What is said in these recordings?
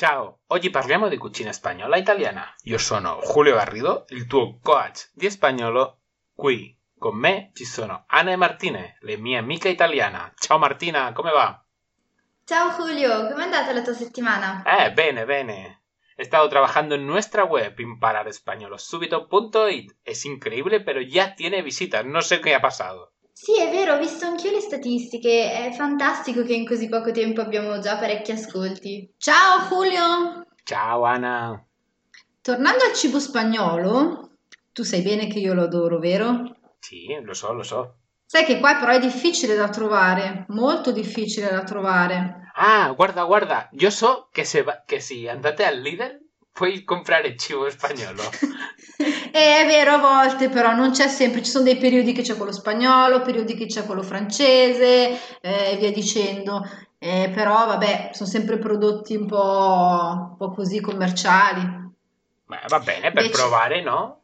Ciao, oggi parliamo di cucina spagnola e italiana. Io sono Julio Garrido, il tuo coach di spagnolo. Qui con me ci sono Anna e Martine, le mie amiche italiane. Ciao Martina, come va? Ciao Julio, com'è andata la tua settimana? Eh, bene, bene. He estado trabajando en nuestra web impararespañolosubito.it. Es increíble, pero ya tiene visitas. No sé qué ha pasado. Sì, è vero, ho visto anch'io le statistiche. È fantastico che in così poco tempo abbiamo già parecchi ascolti. Ciao Julio! Ciao Ana. Tornando al cibo spagnolo, tu sai bene che io lo adoro, vero? Sì, lo so, lo so. Sai che qua però è difficile da trovare, molto difficile da trovare. Ah, guarda, guarda. Yo so que, se va, que si andate al Lidl puoi comprare cibo spagnolo. E è vero, a volte però non c'è sempre, ci sono dei periodi che c'è quello spagnolo, periodi che c'è quello francese eh, e via dicendo. Eh, però vabbè, sono sempre prodotti un po', un po' così commerciali. Beh, va bene, per Invece- provare, no?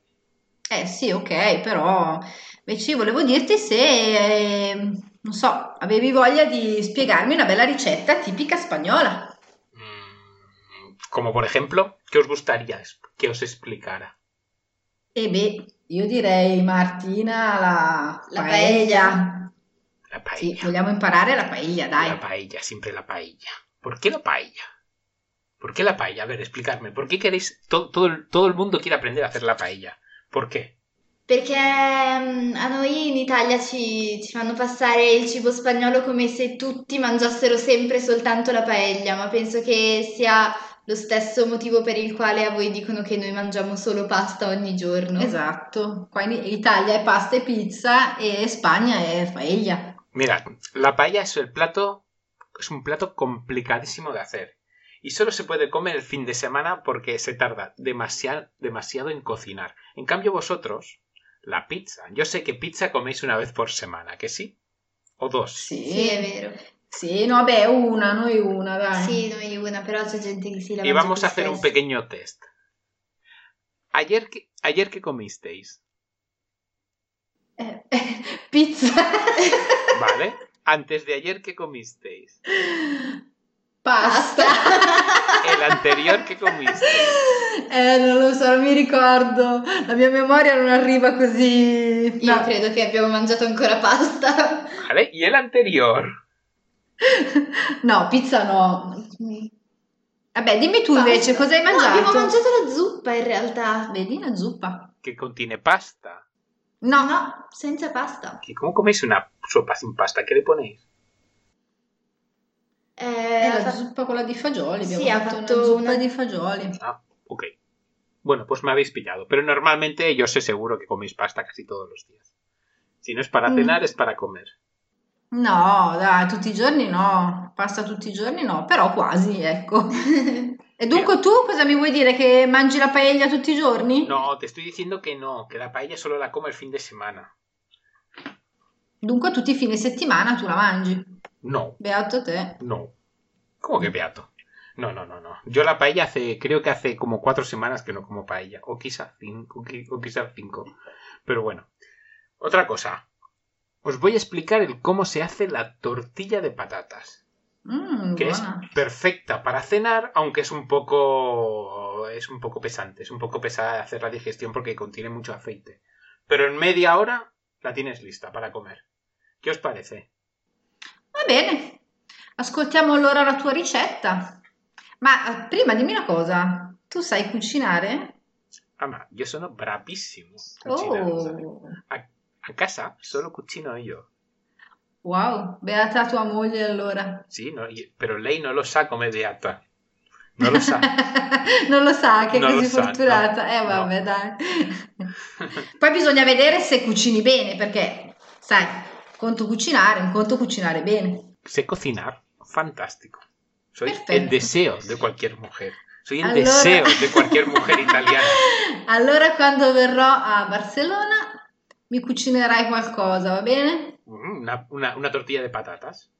Eh sì, ok, però invece volevo dirti se, eh, non so, avevi voglia di spiegarmi una bella ricetta tipica spagnola. Mm, Como por ejemplo, ¿qué os gustaría que os explicara? E beh, io direi Martina la, La paella. La Sì, paella. vogliamo imparare la paella, dai. La paella, siempre la paella. ¿Por qué la paella? ¿Por qué la paella? A ver, explicarme. ¿Por qué queréis... to- todo, el- todo el mundo quiere aprender a hacer la paella? ¿Por qué? Perché mm, a noi in Italia ci, ci fanno passare il cibo spagnolo come se tutti mangiassero sempre soltanto la paella, ma penso che sia lo stesso motivo per il quale a voi dicono che noi mangiamo solo pasta ogni giorno. Esatto, qua in Italia è pasta e pizza e Spagna è paella. Mirad, la paella es el plato... Es un plato complicadísimo de hacer. Y solo se puede comer el fin de semana porque se tarda demasiado, demasiado en cocinar. En cambio vosotros, la pizza. Yo sé que pizza coméis una vez por semana, ¿que sí? O dos. Sì, è vero. Sì, no, beh, una, noi una, dai. Sì, noi una, però c'è gente che si la Y mangia vamos a hacer un spesso. pequeño test. Ayer que, ayer que comisteis, Eh, pizza. ¿vale? Antes de ayer que comisteis. Pasta. El anterior que comisteis. Eh, non lo so, non mi ricordo. La mia memoria non arriva così. Io No. credo che abbiamo mangiato ancora pasta. ¿Vale? Y el anterior. No, pizza no. Vabbè, dimmi tu Pasta. invece cosa hai No, mangiato? abbiamo mangiato la zuppa in realtà. Vedi una zuppa? Que contiene pasta. No, No, senza pasta. ¿Que ¿Cómo coméis una sopa sin pasta? ¿Qué le ponéis? Eh, è ha la fatto- zuppa quella di fagioli. Abbiamo Sì, ha fatto, fatto una zuppa una- di fagioli. Ah, ok. Bueno, pues me habéis pillado. Pero normalmente yo sé seguro que coméis pasta casi todos los días. Si no es para Mm. cenar, es para comer. No, dai, tutti i giorni no. Pasta tutti i giorni no, però quasi, ecco. E dunque tu cosa mi vuoi dire? Che mangi la paella tutti i giorni? No, te estoy diciendo que no, que la paella solo la como el fin de semana. Dunque tutti i fine settimana tu la mangi. No, Beato te. no. ¿Cómo que beato? No, no, no, no. Yo la paella hace, creo que hace como cuatro semanas que no como paella. O quizá cinco, qui- o quizá cinco. Pero bueno. Otra cosa. Os voy a explicar el cómo se hace la tortilla de patatas. Mm, que es perfecta para cenar, aunque es un poco es un poco pesante, es un poco pesada de hacer la digestión porque contiene mucho aceite. Pero en media hora la tienes lista para comer. ¿Qué os parece? Va bene. Ascoltiamo allora la tua ricetta. Ma eh, prima dimmi una cosa. Tu sai cucinare? Ama, yo sono bravissimo. Oh, A, a casa solo cucino yo. wow. Beata tua moglie allora. Sí, no, y- pero lei no lo sa come beata. No lo sa. non lo sa che è Non così sa, fortunata. no. Eh vabbè, dai. Poi bisogna vedere se cucini bene, perché sai, conto cucinare, un conto cucinare bene. sé cocinar, fantástico. Soy Perfecto. el deseo de cualquier mujer. Soy el Allora- deseo de cualquier mujer italiana. Allora quando verrò a Barcellona mi cucinerai qualcosa, va bene? Mm, Una, una- una tortilla de patatas.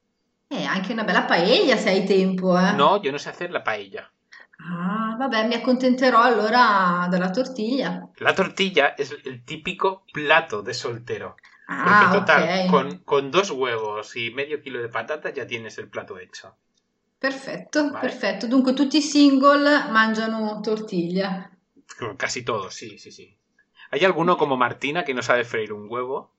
E anche una bella paella se hai tempo, eh. No, yo no sé hacer la paella. Ah, vabbè, mi accontenterò allora della tortiglia. La tortilla es el típico plato de soltero. Porque Ah, total, ok. con, con dos huevos y medio kilo de patatas ya tienes el plato hecho. Perfetto, Vale. perfetto. Dunque tutti i single mangiano tortiglia. Casi todos, sí, sí, sí. ¿Hay alguno como Martina que no sabe freír un huevo?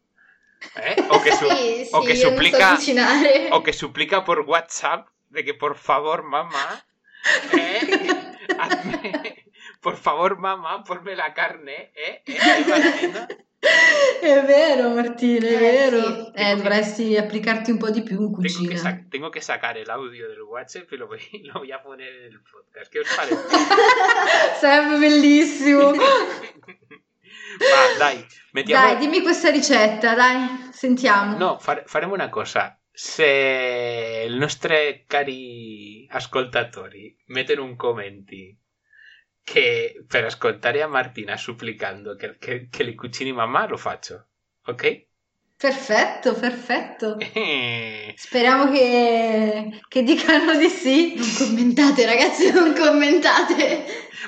¿Eh? O que, su- Sì, sì, o che so supplica cucinare. o que suplica por WhatsApp de que por favor, mamá, ¿eh? Hazme- por favor, mamá, ponme la carne, ¿eh? ¿Eh? Vero, Martina, è Eh, vero. sì. Eh, Tengo che- dovresti applicarti un po' di più in Tengo que, cucina. sa- tengo que sacar el audio del WhatsApp y lo voy, lo voy a poner en el podcast. ¿Qué os parece? Sarebbe bellissimo. Va, dai, mettiamo... Dai, dimmi questa ricetta, dai, sentiamo. No, fare- faremo una cosa. Se i nostri cari ascoltatori mettono un commenti che per ascoltare a Martina supplicando che, che, che le cucini mamma, lo faccio. Ok? Perfetto, perfetto. Eh, Speriamo che, che dicano di sì. Non commentate, ragazzi, non commentate.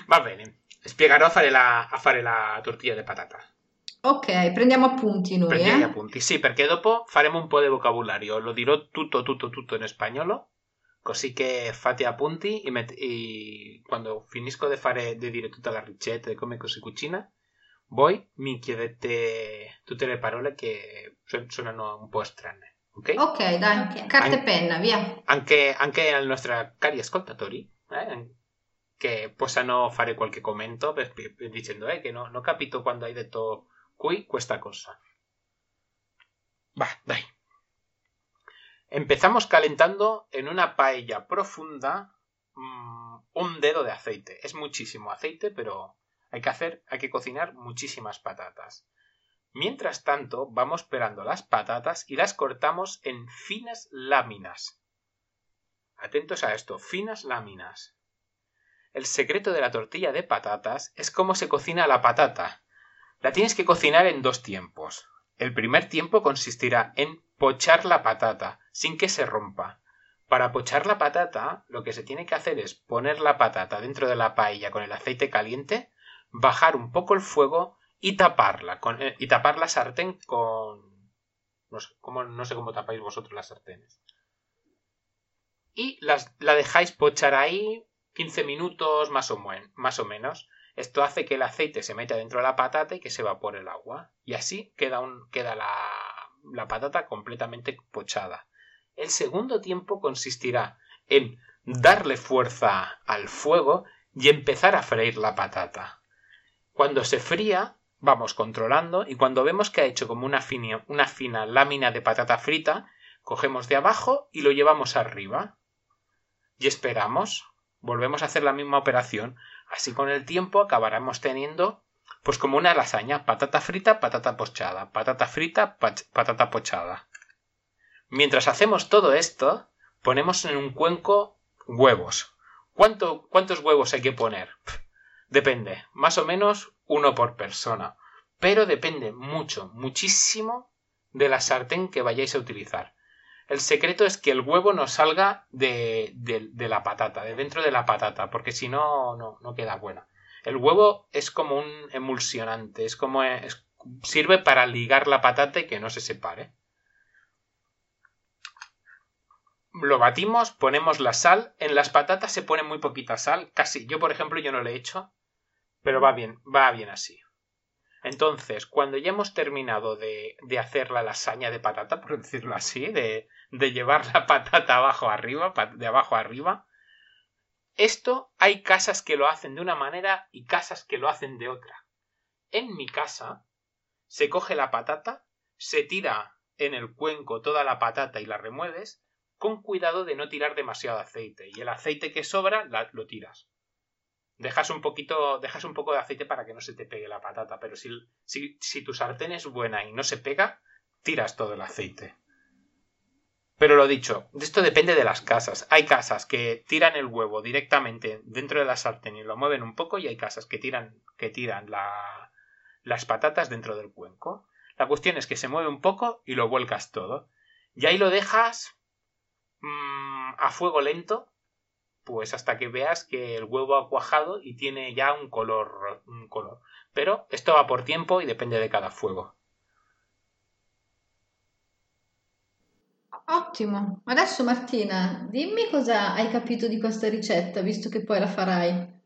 Va bene. Spiegherò a fare la, a fare la tortilla di patata. Ok, prendiamo appunti noi, Prendi gli eh. appunti. Sì, perché dopo faremo un po' di vocabolario. Lo dirò tutto, tutto, tutto in spagnolo. Così che fate appunti e, met- e quando finisco di fare di dire tutta la ricetta di come si cucina, voi mi chiedete tutte le parole che su- suonano un po' strane. Ok? Ok, dai, Ok. carta e penna, via. Anche, anche ai nostri cari ascoltatori eh, che possano fare qualche commento per- per- no, capito quando hai detto qui questa cosa. Va, dai. Empezamos calentando en una paella profunda mm, un dedo de aceite. Es muchísimo aceite, pero hay que hacer, hay que cocinar muchísimas patatas. Mientras tanto, vamos pelando las patatas y las cortamos en finas láminas. Atentos a esto, finas láminas. El secreto de la tortilla de patatas es cómo se cocina la patata. La tienes que cocinar en dos tiempos. El primer tiempo consistirá en pochar la patata, sin que se rompa. Para pochar la patata, lo que se tiene que hacer es poner la patata dentro de la paella con el aceite caliente, bajar un poco el fuego y taparla, con, eh, y tapar la sartén con... No sé, cómo, no sé cómo tapáis vosotros las sartenes. Y las, la dejáis pochar ahí 15 minutos más o, menos. Esto hace que el aceite se meta dentro de la patata y que se evapore el agua. Y así queda, la, patata completamente pochada. El segundo tiempo consistirá en darle fuerza al fuego y empezar a freír la patata. Cuando se fría, vamos controlando y cuando vemos que ha hecho como una fina lámina de patata frita, cogemos de abajo y lo llevamos arriba. Y esperamos. Volvemos a hacer la misma operación. Así con el tiempo acabaremos teniendo pues como una lasaña, patata frita, patata pochada, patata frita, patata pochada. Mientras hacemos todo esto, ponemos en un cuenco huevos. ¿Cuánto, ¿Cuántos huevos hay que poner? Depende, más o menos uno por persona. Pero depende mucho, muchísimo de la sartén que vayáis a utilizar. El secreto es que el huevo no salga de, la patata, de dentro de la patata, porque si no, no, queda buena. El huevo es como un emulsionante, es como es- sirve para ligar la patata y que no se separe. Lo batimos, ponemos la sal. En las patatas se pone muy poquita sal, casi. Yo, por ejemplo, yo no le he hecho, pero va bien, va bien así. Entonces, cuando ya hemos terminado de, de hacer la lasaña de patata, por decirlo así, de, de llevar la patata abajo arriba, de abajo arriba, esto hay casas que lo hacen de una manera y casas que lo hacen de otra. En mi casa se coge la patata, se tira en el cuenco toda la patata y la remueves, con cuidado de no tirar demasiado aceite. Y el aceite que sobra lo tiras. Dejas un poquito, dejas un poco de aceite para que no se te pegue la patata, pero si, si, si tu sartén es buena y no se pega, tiras todo el aceite. Pero lo dicho, esto depende de las casas. Hay casas que tiran el huevo directamente dentro de la sartén y lo mueven un poco y hay casas que tiran, que tiran la- las patatas dentro del cuenco. La cuestión es que se mueve un poco y lo vuelcas todo. Y ahí lo dejas mm, a fuego lento, pues hasta que veas que el huevo ha cuajado y tiene ya un color, un color. Pero esto va por tiempo y depende de cada fuego. Ottimo. Adesso Martina, dimmi cosa hai capito di questa ricetta, visto che poi la farai.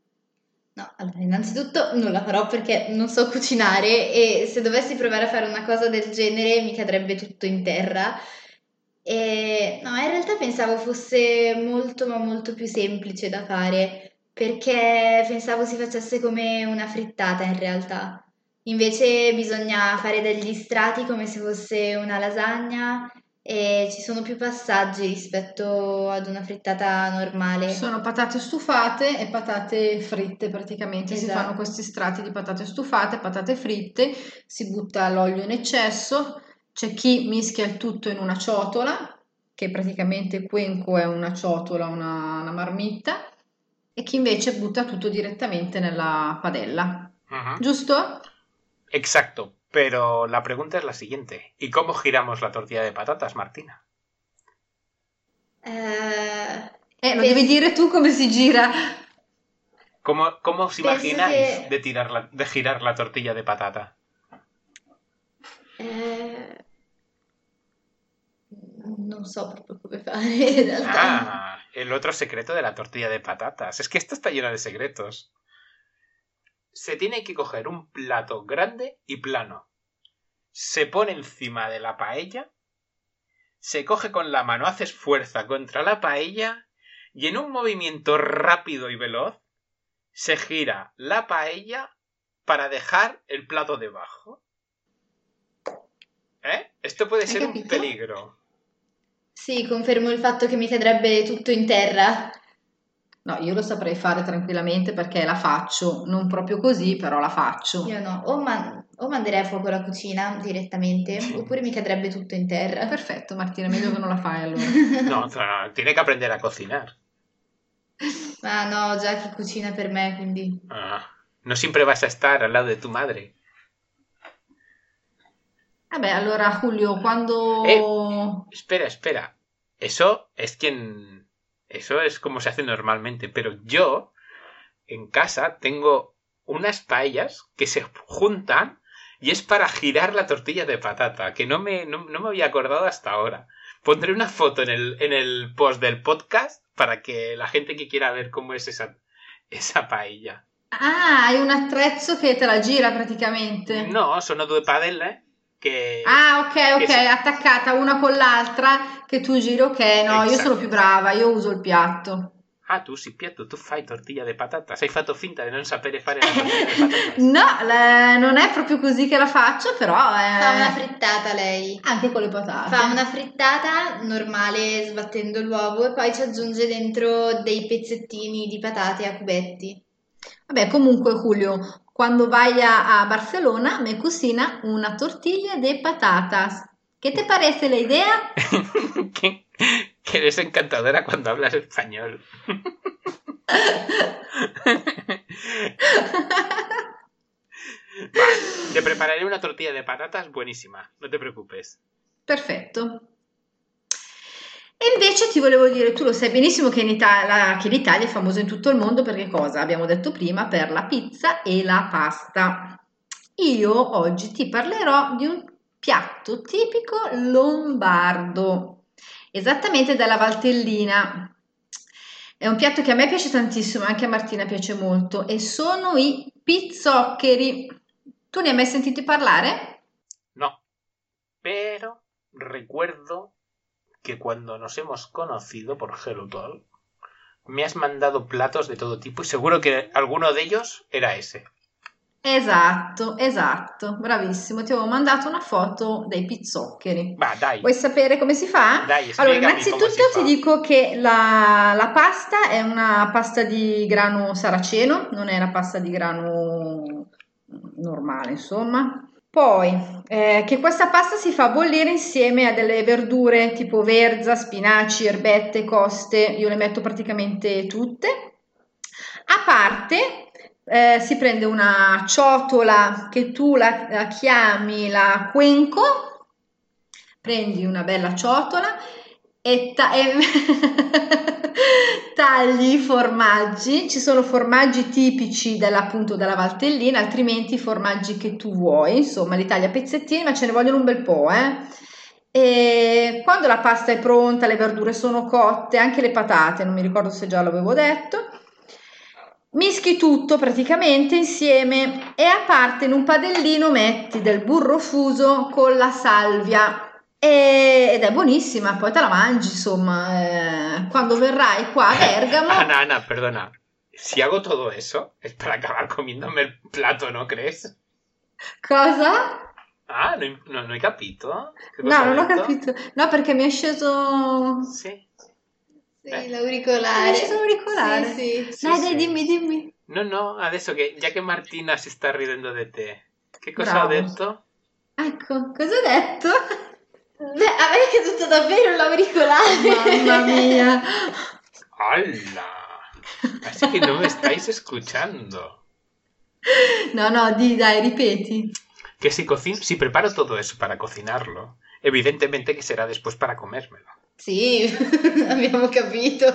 No, allora, innanzitutto non la farò perché non so cucinare e se dovessi provare a fare una cosa del genere mi cadrebbe tutto in terra. E no, in realtà pensavo fosse molto ma molto più semplice da fare perché pensavo si facesse come una frittata in realtà. Invece bisogna fare degli strati come se fosse una lasagna e ci sono più passaggi rispetto ad una frittata normale. Sono patate stufate e patate fritte praticamente, si Esatto. fanno questi strati di patate stufate, patate fritte, si butta l'olio in eccesso, c'è chi mischia il tutto in una ciotola, che praticamente cuenco è una ciotola, una, una marmitta, e chi invece butta tutto direttamente nella padella. Ujú. Giusto? Exacto, pero la pregunta es la siguiente. ¿Y cómo giramos la tortilla de patatas, Martina? Eh, Eh, lo Penso- devi dire tu come si gira. ¿Cómo, cómo os imagináis que- de, tirar la- de girar la tortilla de patata? Non so proprio come fare in realtà. Ah, el otro secreto de la tortilla de patatas. Es que esto está lleno de secretos. Se tiene que coger un plato grande y plano. Se pone encima de la paella. Se coge con la mano, haces fuerza contra la paella y en un movimiento rápido y veloz se gira la paella para dejar el plato debajo. ¿Eh? Esto puede ser un peligro. Sì, confermo il fatto che mi cadrebbe tutto in terra. No, io lo saprei fare tranquillamente perché la faccio, non proprio così, però la faccio. Io no, o, man- o manderei a fuoco la cucina direttamente, oppure mi cadrebbe tutto in terra. Perfetto, Martina, meglio che non la fai allora. No, no, tiene que aprender a cocinar. Ma no, già chi cucina per me, quindi... Ah, no siempre vas a estar al lado de tu madre. Vabbè, allora Julio, quando... Eh. Espera, espera. Eso es quien... Eso es como se hace normalmente. Pero yo, en casa, tengo unas paellas que se juntan y es para girar la tortilla de patata, que no me, no, no me había acordado hasta ahora. Pondré una foto en el, en el post del podcast para que la gente que quiera ver cómo es esa, esa paella. Ah, hai un attrezzo che te la gira praticamente. No, sono due padelle che... Ah, ok, ok, che si- attaccata una con l'altra che tu giri, ok, no, io Esatto. sono più brava, io uso il piatto. Ah, tu si piatto, tu fai tortilla de patatas. Hai fatto finta di non sapere fare la tortilla de patatas. No, la- non è proprio così che la faccio, però Fa una è... frittata lei. anche con le patate. Fa una frittata normale sbattendo l'uovo e poi ci aggiunge dentro dei pezzettini di patate a cubetti. Vabbè, comunque Julio, quando vai a, a Barcellona me cucina una tortilla de patatas. ¿Qué te parece la idea? que, que eres encantadora cuando hablas español. Va, te prepararé una tortilla de patatas buenísima, no te preocupes. Perfetto. E invece ti volevo dire, tu lo sai benissimo che, in Italia, che l'Italia è famosa in tutto il mondo perché cosa? Abbiamo detto prima per la pizza e la pasta. Io oggi ti parlerò di un piatto tipico lombardo, esattamente dalla Valtellina. È un piatto che a me piace tantissimo, anche a Martina piace molto, e sono i pizzoccheri. Tu ne hai mai sentito parlare? No, pero recuerdo que cuando nos hemos conocido por Hello Talk, me has mandado platos de todo tipo y seguro que alguno de ellos era ese. Esatto, esatto, bravissimo. Ti avevo mandato una foto dei pizzoccheri. Va, dai, Vuoi sapere come si fa? dai, Allora, innanzitutto ti fa. dico che la, la pasta è una pasta di grano saraceno, non è una pasta di grano normale, insomma. Poi, eh, che questa pasta si fa bollire insieme a delle verdure tipo verza, spinaci, erbette, coste, io le metto praticamente tutte. A parte, eh, si prende una ciotola che tu la, la chiami la cuenco, prendi una bella ciotola e, ta- e tagli i formaggi. Ci sono formaggi tipici appunto della Valtellina, altrimenti i formaggi che tu vuoi, insomma, li tagli a pezzettini, ma ce ne vogliono un bel po', eh. E quando la pasta è pronta, le verdure sono cotte, anche le patate, non mi ricordo se già l'avevo detto, mischi tutto praticamente insieme e a parte in un padellino metti del burro fuso con la salvia ed è buonissima, poi te la mangi, insomma, eh, quando verrai qua a Bergamo. Ana, Ana, perdona. Si hago todo eso, es para acabar comiéndome el plato, ¿no crees? Cosa? Ah, no, no, no hai capito? No, non ho capito. No, perché mi è sceso... Sì. Sì, Eh. l'auricolare. Mi è sceso l'auricolare. Sì, sì. Sì, dai, sì. dai, dimmi, dimmi. No, no, adesso che, già che Martina si sta ridendo di te, che cosa Bravo. ha detto? Ecco, cosa ho detto? Beh, a me è caduto davvero l'auricolare. Mamma mia. ¡Hala! Así que no me estáis escuchando. No, no, di, dai, ripeti. Que si, cocino, si preparo todo eso para cocinarlo, evidentemente que será después para comérmelo. Sì, abbiamo capito.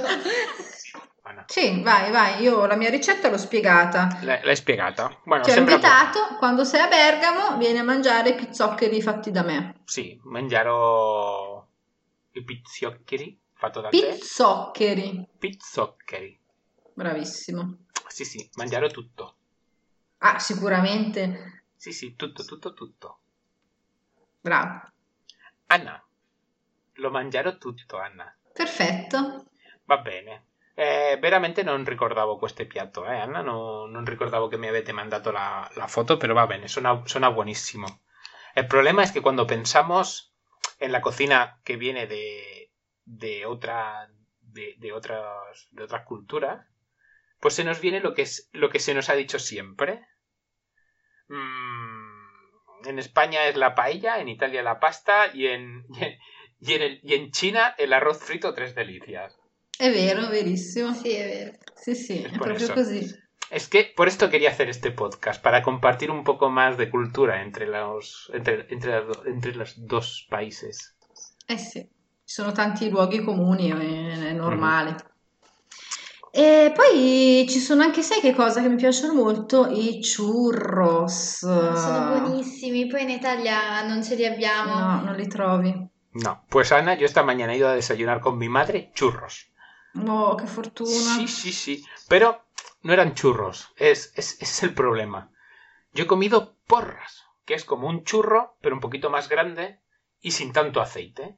Sì, vai, vai, io la mia ricetta l'ho spiegata. l'hai l'hai spiegata? Bueno, Ti ho sembra invitato, quando sei a Bergamo, vieni a mangiare i pizzoccheri fatti da me. buono. Sì, mangiarò i pizzoccheri fatto da te. Pizzoccheri. Pizzoccheri. Bravissimo. Sì, sì, mangiarò tutto. Ah, sicuramente. Sì, sì, tutto, tutto, tutto. Bravo. Anna, lo mangerò tutto, Anna. Perfetto. Va bene. Eh, veramente non ricordavo questo piatto, eh, Anna, no- non ricordavo che mi avete mandato la, la foto, pero va bene, suena, suena buenísimo. El problema es que cuando pensamos en la cocina que viene de, de otra de, de otras de otras culturas, pues se nos viene lo que es lo que se nos ha dicho siempre. Mm, en España es la paella, en Italia la pasta y en, y en, y en el- y en China el arroz frito tres delicias. È vero, verissimo. Sì, è vero. Sì, sì, è Por proprio eso. così. Es que por esto quería hacer este podcast, para compartir un poco más de cultura entre los, entre, entre, entre los dos países. Eh sì, ci sono tanti luoghi comuni, è, è normale. E poi ci sono anche, sai che cosa che mi piacciono molto? I churros. Sono buonissimi, poi in Italia non ce li abbiamo. No, non li trovi. No, pues Ana, yo esta mañana he ido a desayunar con mi madre churros. Oh, che fortuna. Sí, sí, sí. Pero no eran churros, es, es, es el problema. Yo he comido porras, que es como un churro, pero un poquito más grande y sin tanto aceite.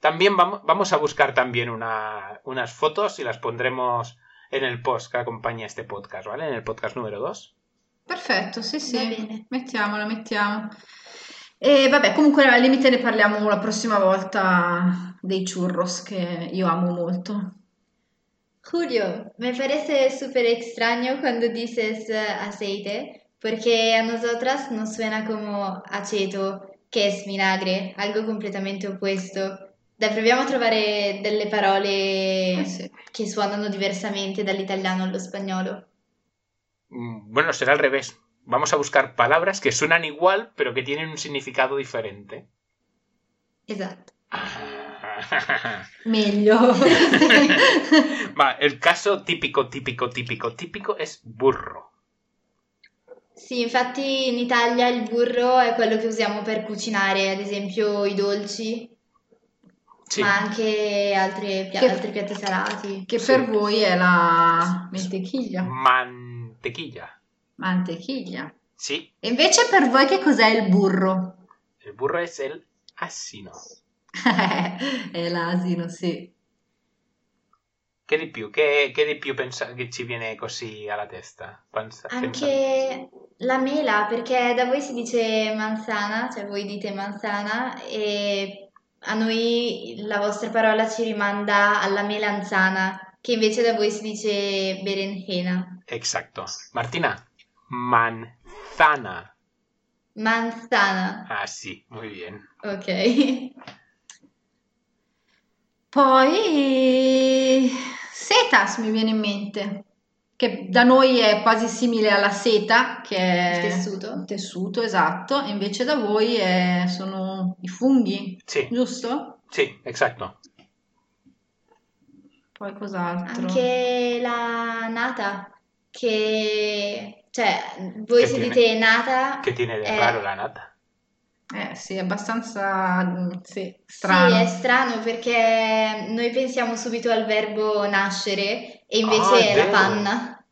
También vamos, vamos a buscar también una- unas fotos y las pondremos en el post que acompaña este podcast, ¿vale? En el podcast número 2. Perfetto, sì, sì. Mettiamola, mettiamo. E vabbè, comunque al limite ne parliamo la prossima volta dei churros che io amo molto. Julio, me parece súper extraño cuando dices eh, aceite, porque a nosotras nos suena como aceto, che es vinagre, algo completamente opposto. Dai, proviamo a trovare delle parole Eh sì. che suonano diversamente dall'italiano allo spagnolo. Mm, Bueno, será al revés. Vamos a buscar palabras que suenan igual, pero que tienen un significado diferente. Esatto. Meglio. Va, el caso típico, típico, típico, típico es burro. Sì, infatti in Italia il burro è quello che usiamo per cucinare, ad esempio i dolci, Sí. ma anche altre pia- Che- altri piatti salati. che Sì. per voi è la mantequilla. Mantequilla. Mantequilla. Sí, E invece per voi che cos'è il burro? el burro es el asino. è l'asino, sì. Che di più? Che, che di più pensa che ci viene così alla testa? Pensa- pensando. Anche la mela, perché da voi si dice manzana, cioè voi dite manzana, e a noi la vostra parola ci rimanda alla melanzana, che invece da voi si dice berenjena. Exacto. Martina, manzana. Manzana, Ah, sí, muy bien. ok. Poi setas mi viene in mente, che da noi è quasi simile alla seta, che è Il tessuto. il tessuto, esatto, e invece da voi è- sono i funghi, Sí, giusto? sí, exacto. Poi cos'altro? Anche la nata, che... cioè, voi Che se tiene? dite nata... ¿Qué tiene de Eh. raro la nata? Eh sì, è abbastanza mm, sì, strano. Sì, è strano perché noi pensiamo subito al verbo nascere e invece Ah, è è la vero. panna.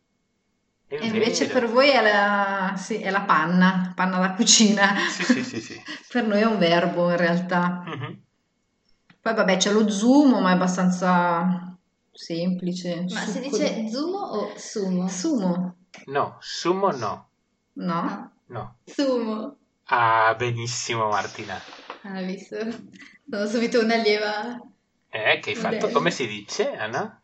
È E invece vero. per voi è la, sì, è la panna, panna da cucina. Sì, sì, sì, sì. Per noi è un verbo in realtà. Mhm. Poi vabbè c'è lo zumo, ma è abbastanza semplice. Ma si Succo dice di- zumo o sumo? Sumo, No, sumo no. no? No, No. sumo. Ah, benissimo Martina. Ah, visto? Sono subito un'allieva. Eh, che hai fatto? Modello. Come si dice, Ana?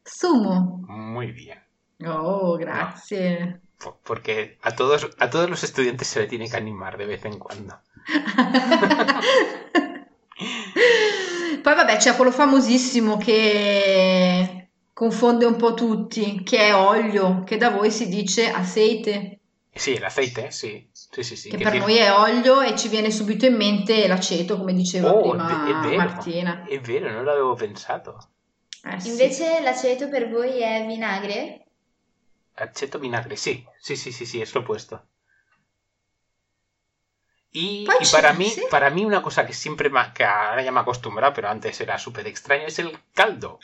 Sumo. Muy bien. Oh, grazie. Po- Porque a todos, a todos los estudiantes se le tiene que animar de vez en cuando. Poi vabbè c'è quello famosissimo che confonde un po' tutti, che è olio, che da voi si dice aceite, Sí, el aceite, sí. Sí, sí, sí. che que per noi è olio e ci viene subito in mente l'aceto, come diceva Oh, prima è vero. Martina. È vero, non l'avevo pensato. Eh, sì. Invece l'aceto per voi è vinagre? Aceto vinagre, sí. Sí, sí, sí, sí, es lo opuesto. Y, y para mí, sí. para mí una cosa que siempre me, que ahora ya me he acostumbrado, pero antes era súper extraño, es el caldo.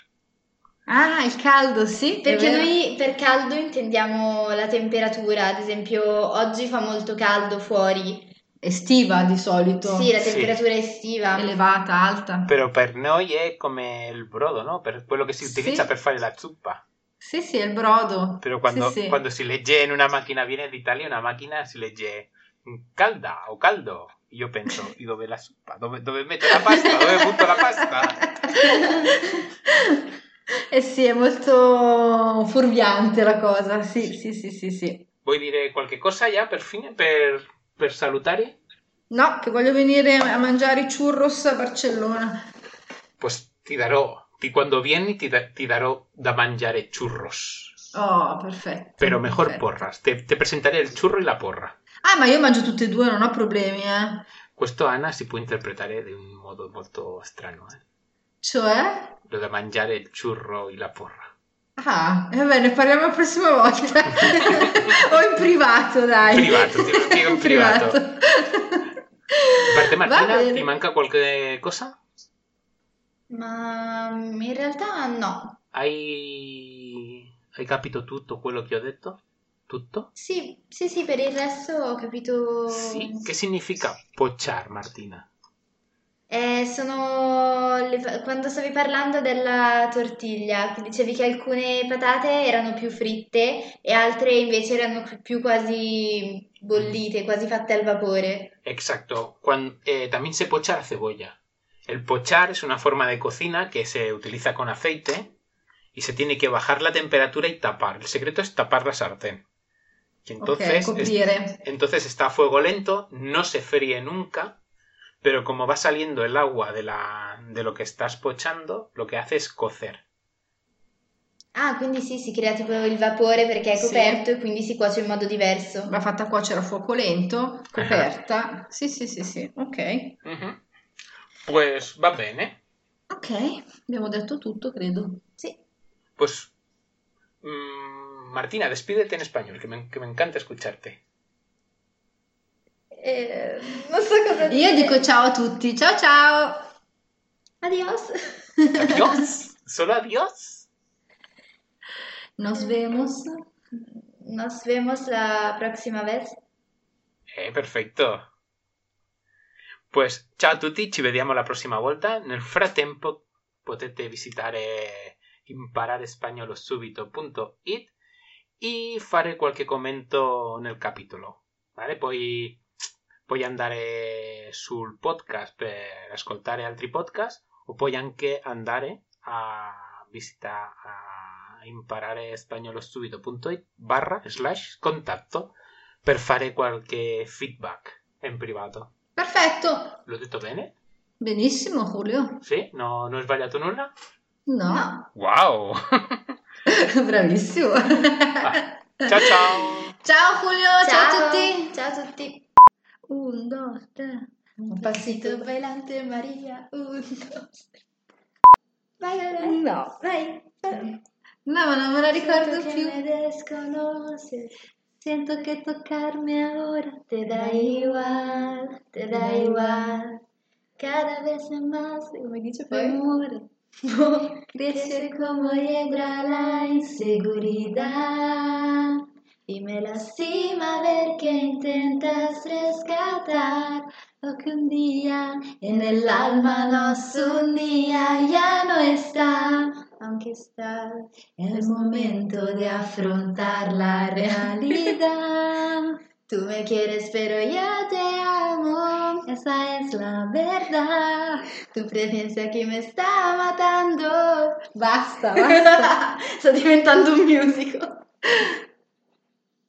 Ah, il caldo, sì, Perché noi per caldo intendiamo la temperatura, ad esempio oggi fa molto caldo fuori. Estiva di solito, Sì, la Sì. temperatura estiva. elevata, alta. Pero per noi è come il brodo, no? Per quello che si Sì. utilizza per fare la zuppa. Sì, sì, è il brodo. Pero cuando, Sì, sì. cuando si legge in una macchina, viene d'Italia, una macchina si legge calda o caldo. Io penso, e dove la zuppa? Dove, dove metto la pasta? Dove butto la pasta? Eh sì, è molto fuorviante la cosa. Sì, sì, sì, sì, sì. Vuoi dire qualche cosa ya per fine, per, per salutare? No, che voglio venire a mangiare i churros a Barcellona. Pues ti darò, ti, quando vieni ti, da- ti darò da mangiare churros. Oh, perfetto. Pero mejor perfetto. porras. Te, te presentaré il churro e la porra. Ah, ma io mangio tutte e due, non ho problemi, eh. Questo Anna si può interpretare di un modo molto strano, eh? Cioè? Lo da mangiare il churro e la porra. Ah, e vabbè, ne parliamo la prossima volta. o in privato, dai. In privato, te lo spiego in privato. Per te Va Martina bene. ti manca qualche cosa? Ma in realtà no. Hai... Hai capito tutto quello che ho detto? Tutto? Sì, sì, sì, per il resto ho capito. Sì. Che significa pocciar, Martina? Eh, sono le- quando stavi parlando della tortiglia, che dicevi che alcune patate erano più fritte e altre invece erano più quasi bollite, quasi fatte al vapore. Exacto. Cuan- eh, también se pocha la cebolla. El pochar es una forma de cocina que se utiliza con aceite y se tiene que bajar la temperatura y tapar. El secreto es tapar la sartén. Ok, entonces, es- coprire. entonces está a fuego lento, no se fríe nunca, pero como va saliendo el agua de, la, de lo que estás pochando, lo que hace es cocer. Ah, quindi sì, si crea tipo il vapore perché è Sì. coperto e quindi si cuoce in modo diverso. Va fatta cuocere a fuoco lento, coperta. Sì, sì, sì, sì. Ok. Ujú. Pues va bene. Ok, abbiamo detto tutto, credo. Sì. Pues mm, Martina, despídete en español, que me, que me encanta escucharte. Eh, non so cosa Io dire. dico ciao a tutti. Ciao ciao. Adios. Adiós. Solo adiós. Nos vemos. Nos vemos la próxima vez. Eh, perfetto. Pues ciao a tutti, ci vediamo la prossima volta. Nel frattempo potete visitare impararespagnolosubito.it e fare qualche commento nel capitolo. Vale? Poi puoi andare sul podcast per ascoltare altri podcast o puoi anche andare a visitare a impararespagnolosubito.it barra slash contatto per fare qualche feedback in privato. Perfetto. L'ho detto bene? Benissimo, Julio. Sì? No, non ho sbagliato nulla? No. Wow! Bravissimo. Ah, Ciao ciao! Ciao Julio, ciao, a tutti. Ciao a tutti. Un, dos, tres. Un pasito bailante Maria. Un, dos, tre. Vai, vai, vai. No. Vai. No, ma non me la ricordo Sento che più. me desconoces. Siento que tocarme ahora Te da igual, te da igual. Cada vez más, come dice poi? muore. Crece como hiedra la inseguridad y me lastima ver que intentas rescatar lo que un día en el alma nos unía ya no está, aunque está Es momento de afrontar la realidad. Tú me quieres pero ya te amo, Esa es la verdad. tu presencia aquí me está matando. Basta, basta. Sta diventando un musical.